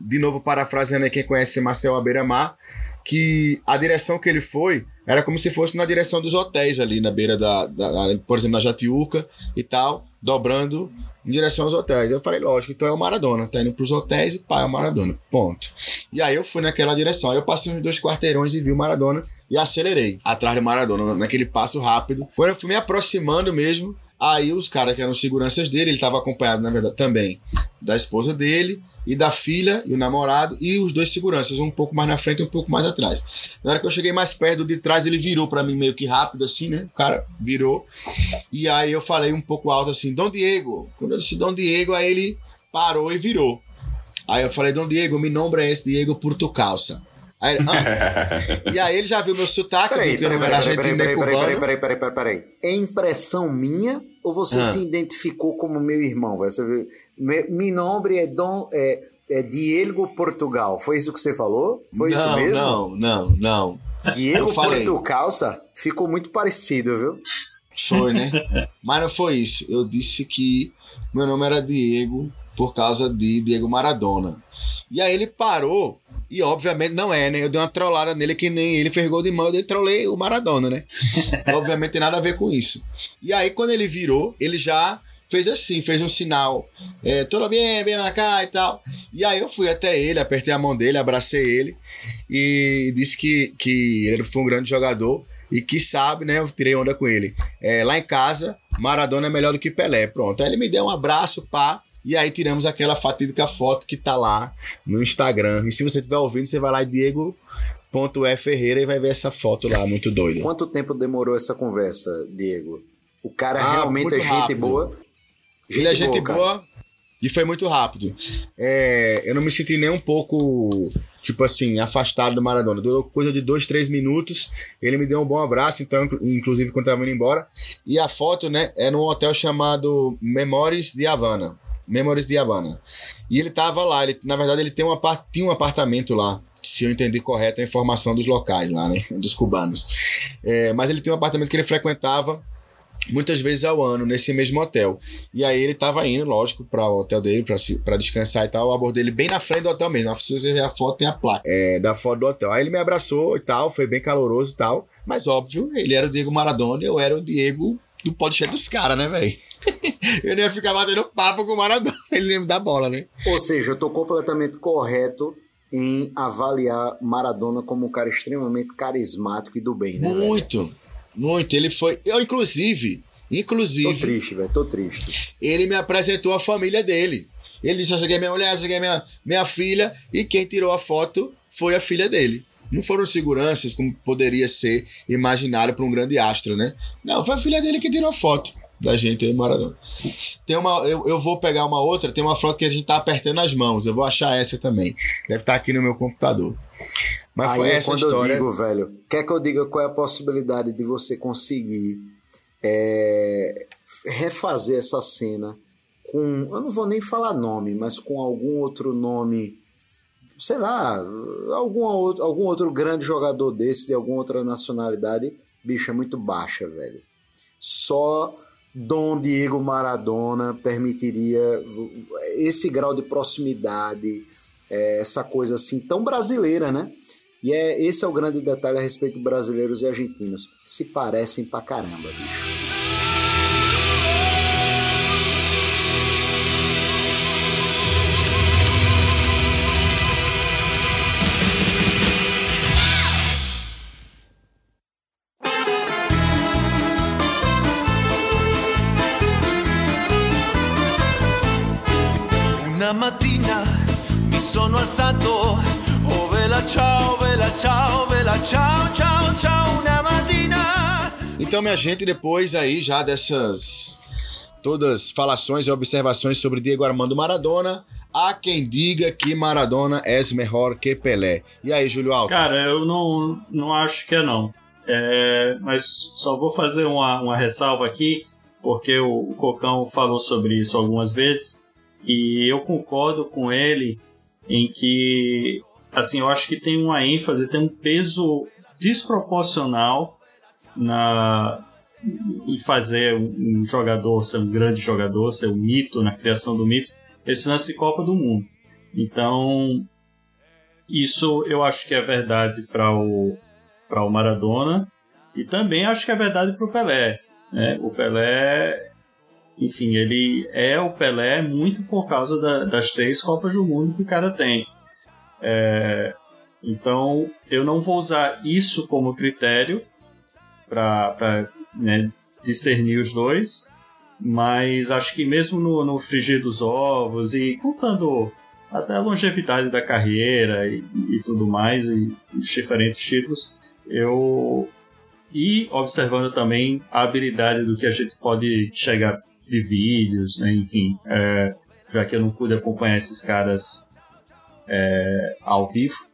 A: de novo parafraseando quem conhece Marcel Abeira-Mar, que a direção que ele foi era como se fosse na direção dos hotéis ali na beira da, da por exemplo, na Jatiuca e tal, dobrando em direção aos hotéis. Eu falei, lógico, então é o Maradona, tá indo pros hotéis e pá, é o Maradona, ponto. E aí eu fui naquela direção, aí eu passei uns dois quarteirões e vi o Maradona e acelerei atrás do Maradona, naquele passo rápido. Quando eu fui me aproximando mesmo, Aí os caras que eram seguranças dele, ele estava acompanhado, na verdade, também da esposa dele e da filha e o namorado e os dois seguranças, um pouco mais na frente e um pouco mais atrás. Na hora que eu cheguei mais perto de trás, ele virou para mim meio que rápido assim, né? O cara virou. E aí eu falei um pouco alto assim, Dom Diego. Quando eu disse Dom Diego, aí ele parou e virou. Aí eu falei, Dom Diego, meu nome é esse Diego Portucalça. Aí, ah. e aí ele já viu meu sotaque,
D: Peraí,
A: viu que eu
D: peraí,
A: não era
D: peraí,
A: argentino
D: peraí,
A: nem
D: peraí,
A: cubano.
D: peraí, peraí, peraí, peraí, peraí. É impressão minha ou você
A: Ah.
D: se identificou como meu irmão? Você viu? Me- Mi nome é Dom é, é Diego Portugal. Foi isso que você falou? Foi isso
A: não,
D: mesmo?
A: não, não, não.
D: Diego. Portucalça ficou muito parecido, viu?
A: Foi, né? Mas não foi isso. Eu disse que meu nome era Diego por causa de Diego Maradona. E aí ele parou. E obviamente não é, né? Eu dei uma trollada nele que nem ele fez gol de mão, eu trolei o Maradona, né? obviamente tem nada a ver com isso. E aí quando ele virou, ele já fez assim, fez um sinal. É, tudo bem, vem na cá e tal. E aí eu fui até ele, apertei a mão dele, abracei ele e disse que, que ele foi um grande jogador e que sabe, né? Eu tirei onda com ele. É, lá em casa, Maradona é melhor do que Pelé. Pronto. Aí ele me deu um abraço, pá. E aí tiramos aquela fatídica foto que tá lá no Instagram. E se você estiver ouvindo, você vai lá em Diego.f Ferreira e vai ver essa foto lá, muito doida.
D: Quanto tempo demorou essa conversa, Diego? O cara
A: Ah,
D: realmente é gente
A: rápido.
D: boa?
A: ele é gente
D: cara.
A: boa e foi muito rápido. É, eu não me senti nem um pouco, tipo assim, afastado do Maradona. Durou coisa de dois, três minutos. Ele me deu um bom abraço, então, inclu- inclusive quando tava indo embora. E a foto, né, é num hotel chamado Memórias de Havana. Memórias de Havana. E ele tava lá. Ele, na verdade, ele tem um, apart- tinha um apartamento lá. Se eu entendi correto a informação dos locais lá, né? Dos cubanos. É, mas ele tem um apartamento que ele frequentava muitas vezes ao ano nesse mesmo hotel. E aí ele tava indo, lógico, para o hotel dele pra descansar e tal. Eu abordei ele bem na frente do hotel mesmo. Se você ver a foto, tem a placa é, da foto do hotel. Aí ele me abraçou e tal, foi bem caloroso e tal. Mas óbvio, ele era o Diego Maradona eu era o Diego do podcast dos caras, né, velho? eu nem ia ficar batendo papo com o Maradona. Ele nem me dá bola, né?
D: Ou seja, eu tô completamente correto em avaliar Maradona como um cara extremamente carismático e do bem, né? velho?
A: Muito, muito. Ele foi. Eu, inclusive,
D: Tô
A: inclusive.
D: triste, velho. Tô triste.
A: ele me apresentou a família dele. Ele disse: Essa aqui é minha mulher, essa aqui é minha, minha filha. E quem tirou a foto foi a filha dele. Não foram seguranças, como poderia ser imaginário para um grande astro, né? Não, foi a filha dele que tirou a foto da gente aí, Maradona. Tem uma, eu, eu vou pegar uma outra, tem uma foto que a gente tá apertando as mãos. Eu vou achar essa também. Deve estar aqui no meu computador. Mas
D: Aí
A: foi
D: é
A: essa
D: quando
A: história.
D: eu digo, velho, quer que eu diga qual é a possibilidade de você conseguir é, refazer essa cena com, eu não vou nem falar nome, mas com algum outro nome, sei lá, algum outro, algum outro grande jogador desse, de alguma outra nacionalidade, bicho, é muito baixa, velho. Só Dom Diego Maradona permitiria esse grau de proximidade, é, essa coisa assim tão brasileira, né? E é, esse é o grande detalhe a respeito de brasileiros e argentinos. Se parecem pra caramba, bicho.
E: Ciao, vela ciao, vela ciao, ciao, ciao, una mattina.
A: Então, minha gente, depois aí já dessas todas falações e observações sobre Diego Armando Maradona, há quem diga que Maradona é melhor que Pelé. E aí, Júlio Alto?
B: Cara, eu não, não acho que é não. É, mas só vou fazer uma, uma ressalva aqui, porque o, o Cocão falou sobre isso algumas vezes, e eu concordo com ele em que, assim, eu acho que tem uma ênfase, tem um peso desproporcional na em fazer um, jogador ser um grande jogador, ser um mito, na criação do mito, esse lance de Copa do Mundo. Então, isso eu acho que é verdade para o para o Maradona e também acho que é verdade para o Pelé. Né? O Pelé, enfim, ele é o Pelé muito por causa da- das três Copas do Mundo que o cara tem. É, então, eu não vou usar isso como critério para né, discernir os dois, Mas acho que mesmo no, no frigir dos ovos e contando até a longevidade da carreira e, e tudo mais, e os diferentes títulos, eu. E observando também a habilidade do que a gente pode chegar de vídeos, né? enfim, é, já que eu não pude acompanhar esses caras é, ao vivo,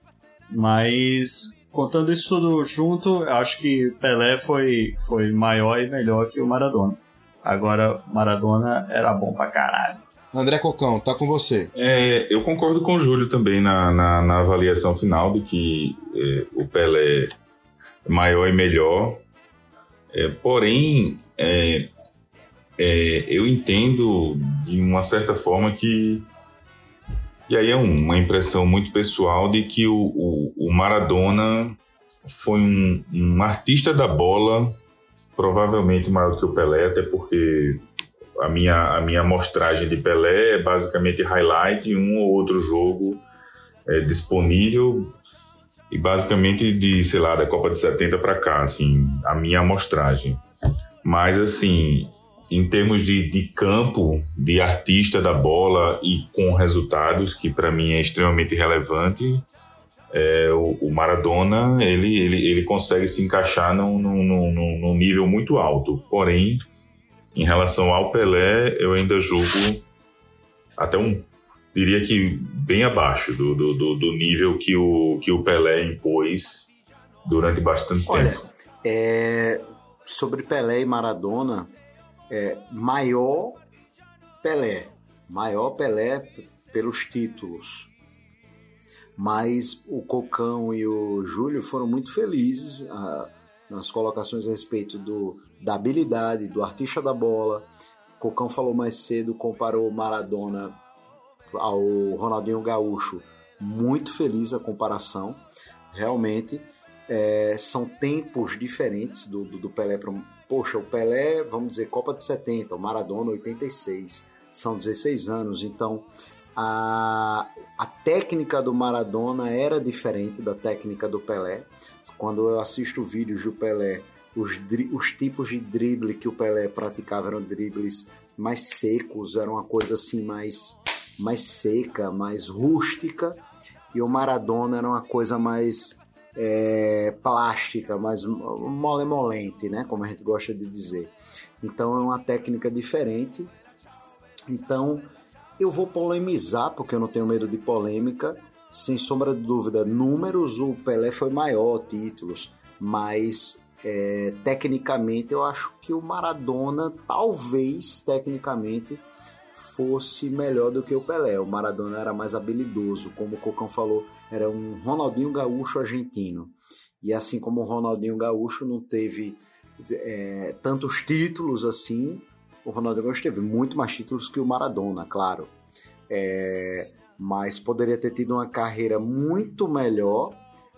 B: mas contando isso tudo junto, acho que Pelé foi, foi maior e melhor que o Maradona. Agora, Maradona era bom pra caralho.
A: André Cocão, tá com você.
C: É, eu concordo com o Júlio também na, na, na avaliação final de que é, o Pelé é maior e melhor. É, porém, é, é, eu entendo de uma certa forma que. E aí é uma impressão muito pessoal de que o, o, o Maradona foi um, um artista da bola provavelmente maior do que o Pelé, até porque a minha, a minha amostragem de Pelé é basicamente highlight, um ou outro jogo é, disponível e basicamente de, sei lá, da Copa de 70 para cá, assim, a minha amostragem. Mas, assim, em termos de, de campo, de artista da bola e com resultados, que para mim é extremamente relevante, é, o, o, Maradona ele, ele, ele consegue se encaixar num, num, num, num, nível muito alto. Porém, em relação ao Pelé, eu ainda julgo até um diria que bem abaixo do, do, do, nível que o, que o Pelé impôs durante bastante
D: Olha,
C: tempo.
D: É, sobre Pelé e Maradona, é, maior Pelé, maior Pelé pelos títulos mas o Cocão e o Júlio foram muito felizes ah, nas colocações a respeito do, da habilidade, do artista da bola. O Cocão falou mais cedo, comparou Maradona ao Ronaldinho Gaúcho. Muito feliz a comparação. Realmente, é, são tempos diferentes do, do, do Pelé. Poxa, o Pelé, vamos dizer, Copa de 70, o Maradona 86. São 16 anos, então a, a técnica do Maradona era diferente da técnica do Pelé. Quando eu assisto vídeos do Pelé, os, os tipos de drible que o Pelé praticava eram dribles mais secos, era uma coisa assim mais, mais seca, mais rústica, e o Maradona era uma coisa mais é, plástica, mais molemolente, né? como a gente gosta de dizer. Então é uma técnica diferente. Então eu vou polemizar, porque eu não tenho medo de polêmica. Sem sombra de dúvida, números, o Pelé foi maior, títulos, mas é, tecnicamente eu acho que o Maradona, talvez tecnicamente, fosse melhor do que o Pelé. O Maradona era mais habilidoso, como o Cocão falou, era um Ronaldinho Gaúcho argentino. E assim como o Ronaldinho Gaúcho não teve é, tantos títulos assim, o Ronaldinho Gaúcho teve muito mais títulos que o Maradona, claro. É, mas poderia ter tido uma carreira muito melhor.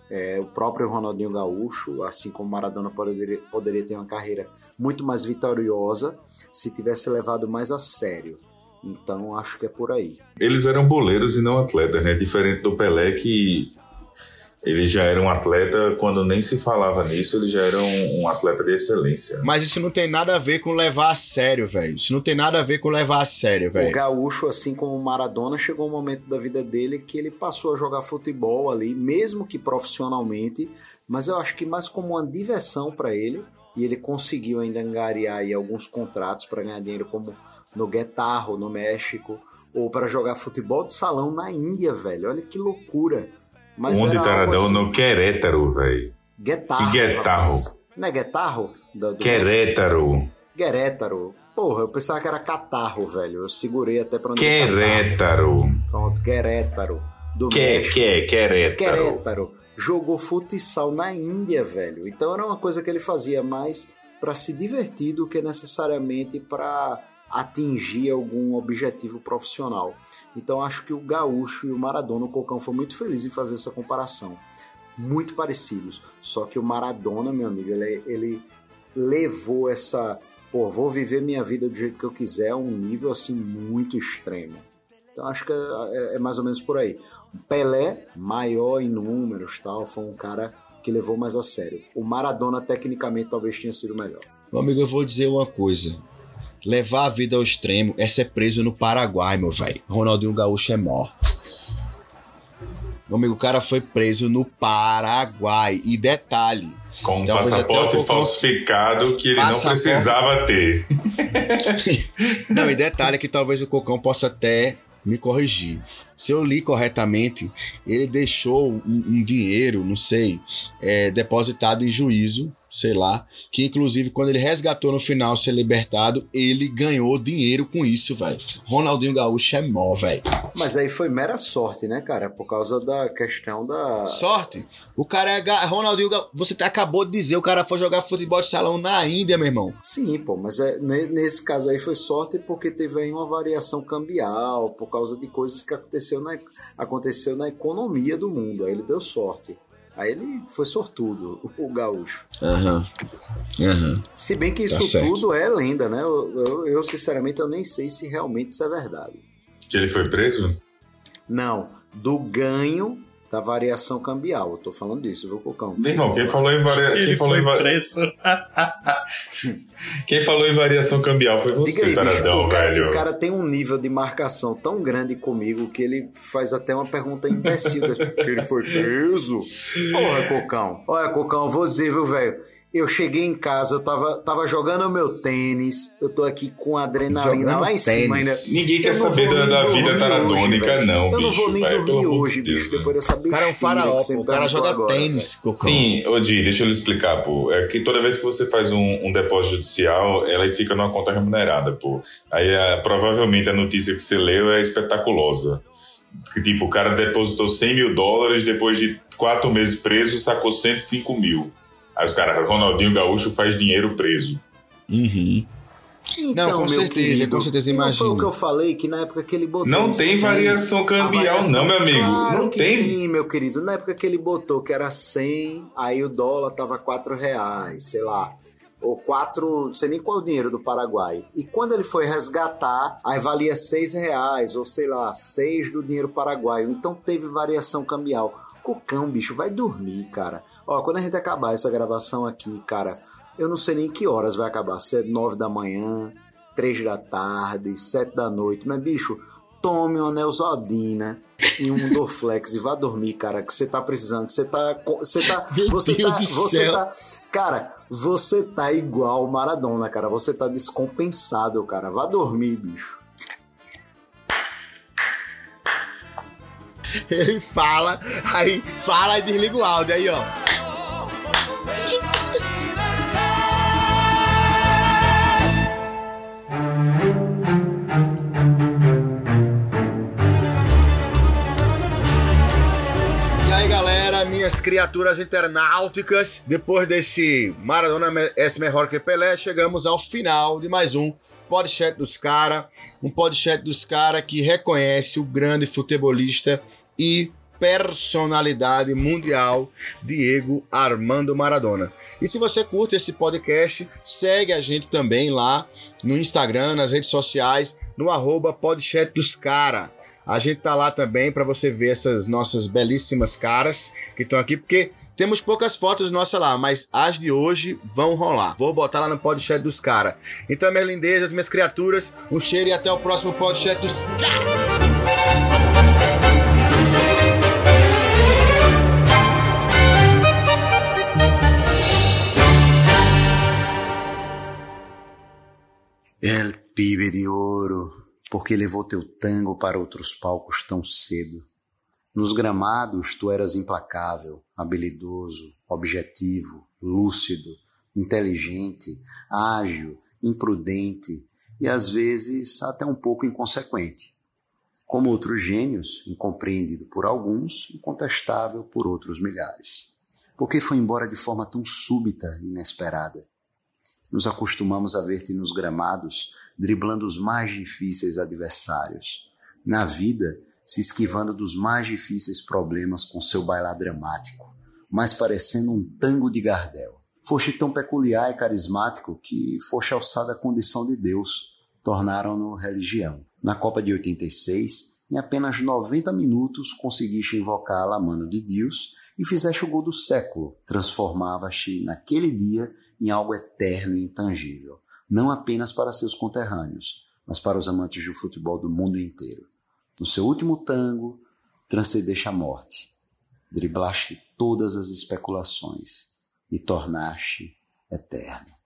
D: É, o próprio Ronaldinho Gaúcho, assim como o Maradona, poderia, poderia ter uma carreira muito mais vitoriosa se tivesse levado mais a sério. Então acho que é por aí.
C: Eles eram boleiros e não atletas, né? Diferente do Pelé que ele já era um atleta, quando nem se falava nisso, ele já era um, um, atleta de excelência.
A: Mas isso não tem nada a ver com levar a sério, velho. Isso não tem nada a ver com levar a sério, velho.
D: O Gaúcho, assim como o Maradona, chegou um momento da vida dele que ele passou a jogar futebol ali, mesmo que profissionalmente, mas eu acho que mais como uma diversão para ele. E ele conseguiu ainda angariar aí alguns contratos para ganhar dinheiro, como no Guetarro, no México, ou para jogar futebol de salão na Índia, velho. Olha que loucura.
C: Mas Onde Taradão assim, no Querétaro, velho.
D: Guetarro.
C: Que guetarro?
D: Não é guetarro?
C: Do, do Querétaro.
D: Querétaro. Porra, eu pensava que era catarro, velho. Eu segurei até pra
C: onde Querétaro.
D: Pronto, Querétaro. Do
C: que, México. que, Querétaro.
D: Querétaro. Jogou futsal na Índia, velho. Então era uma coisa que ele fazia mais para se divertir do que necessariamente para atingir algum objetivo profissional. Então acho que o Gaúcho e o Maradona, o Cocão foi muito feliz em fazer essa comparação. Muito parecidos. Só que o Maradona, meu amigo, ele, ele levou essa. Pô, vou viver minha vida do jeito que eu quiser a um nível assim muito extremo. Então acho que é, é, mais ou menos por aí. O Pelé, maior em números, tal, foi um cara que levou mais a sério. O Maradona, tecnicamente, talvez tenha sido melhor.
A: Meu amigo, eu vou dizer uma coisa. Levar a vida ao extremo é ser preso no Paraguai, meu velho. Ronaldinho Gaúcho é morto. Meu amigo, o cara foi preso no Paraguai. E detalhe.
C: Com um
A: Talvez até
C: passaporte
A: Cocão-
C: falsificado que ele não
A: Passaporte-
C: precisava ter.
A: Não, e detalhe que talvez o Cocão possa até me corrigir. Se eu li corretamente, ele deixou um, um dinheiro, não sei, é, depositado em juízo, sei lá, que inclusive quando ele resgatou no final ser libertado, ele ganhou dinheiro com isso, velho. Ronaldinho Gaúcho é mó, velho.
D: Mas aí foi mera sorte, né, cara? Por causa da questão da.
A: Sorte. O cara é ga- Ronaldinho Gaúcho. Você acabou de dizer, o cara foi jogar futebol de salão na Índia, meu irmão.
D: Sim, pô, mas é, ne- nesse caso aí foi sorte porque teve aí uma variação cambial, por causa de coisas que aconteceu na, aconteceu na economia do mundo. Aí ele deu sorte. Aí ele foi sortudo, o gaúcho.
A: Aham. Aham.
D: Se bem que
A: Tá
D: isso
A: certo.
D: tudo é lenda, né? Eu, eu- eu, sinceramente, eu nem sei se realmente isso é verdade.
C: Que ele foi preso?
D: Não, do ganho da variação cambial. Eu tô falando disso, viu, Cocão?
C: Meu irmão, quem falou em, varia... quem falou em,
B: preso.
C: quem falou em variação cambial foi você,
D: aí, bicho,
C: taradão,
D: o, cara,
C: velho.
D: o cara tem um nível de marcação tão grande comigo que ele faz até uma pergunta imbecil. que ele foi preso? Porra, Cocão. Olha, Cocão, eu vou dizer, viu, velho? Eu cheguei em casa, eu tava, tava jogando meu tênis, eu tô aqui com a adrenalina
A: Jogando
D: lá em cima ainda.
C: Ninguém quer
D: Eu
C: saber da, da vida taradônica,
D: hoje,
C: não,
D: Eu não
C: bicho.
D: vou nem
C: velho,
D: dormir hoje,
C: de Deus,
D: bicho,
C: velho.
D: depois dessa
A: O cara é um faraó, O cara joga
D: agora,
A: tênis, Cocão.
C: Sim, Odi, deixa eu lhe explicar, pô. É que toda vez que você faz um, um depósito judicial, ela fica numa conta remunerada, pô. Aí a- provavelmente a notícia que você leu é espetaculosa. Que tipo, o cara depositou 100 mil dólares, depois de quatro meses preso, sacou 105 mil. Aí os caras, Ronaldinho Gaúcho faz dinheiro preso.
A: Uhum.
D: Então,
A: Não, com
D: meu
A: certeza,
D: querido,
A: com certeza,
D: Não foi
A: imagino.
D: o que eu falei, que na época que ele botou.
C: Não
D: em
C: tem
D: 100,
C: variação cambial,
D: variação-
C: não, meu amigo.
D: Claro
C: não
D: que
C: tem.
D: Sim, meu querido. Na época que ele botou que era 100, aí o dólar tava 4 reais, sei lá. Ou 4, não sei nem qual é o dinheiro do Paraguai. E quando ele foi resgatar, aí valia 6 reais, ou sei lá, 6 do dinheiro paraguaio. Então teve variação cambial. Cocão, bicho, vai dormir, cara. Ó, quando a gente acabar essa gravação aqui, cara, eu não sei nem que horas vai acabar. Se é 9 da manhã, 3 da tarde, 7 da noite. Mas, bicho, tome uma Neusaldina e um Dorflex e vá dormir, cara, que você tá precisando. Você tá. Você tá. Você tá. Você tá. Cara, você tá igual o Maradona, cara. Você tá descompensado, cara. Vá dormir, bicho.
A: Ele fala, aí fala e desliga o áudio aí, ó. Criaturas internauticas, depois desse Maradona é melhor que Pelé, chegamos ao final de mais um podcast dos cara, um podcast dos cara que reconhece o grande futebolista e personalidade mundial Diego Armando Maradona. E se você curte esse podcast, segue a gente também lá no Instagram, nas redes sociais, no arroba podcast dos cara. A gente tá lá também para você ver essas nossas belíssimas caras que estão aqui, porque temos poucas fotos nossas lá, mas as de hoje vão rolar. Vou botar lá no podcast dos cara. Então, minhas lindezas, minhas criaturas, um cheiro e até o próximo podcast dos cara.
D: El pibe de ouro, porque levou teu tango para outros palcos tão cedo. Nos gramados tu eras implacável, habilidoso, objetivo, lúcido, inteligente, ágil, imprudente e às vezes até um pouco inconsequente. Como outros gênios, incompreendido por alguns, incontestável por outros milhares. Porque foi embora de forma tão súbita e inesperada? Nos acostumamos a ver-te nos gramados, driblando os mais difíceis adversários. Na vida, se esquivando dos mais difíceis problemas com seu bailar dramático, mas parecendo um tango de Gardel. Foste tão peculiar e carismático que foste alçado à condição de Deus, tornaram-no religião. Na Copa de 86, em apenas 90 minutos conseguiste invocar a mano de Deus e fizeste o gol do século. Transformavas-te naquele dia em algo eterno e intangível. não apenas para seus conterrâneos, mas para os amantes do futebol do mundo inteiro. No seu último tango, transcendeste a morte, driblaste todas as especulações e tornaste eterno.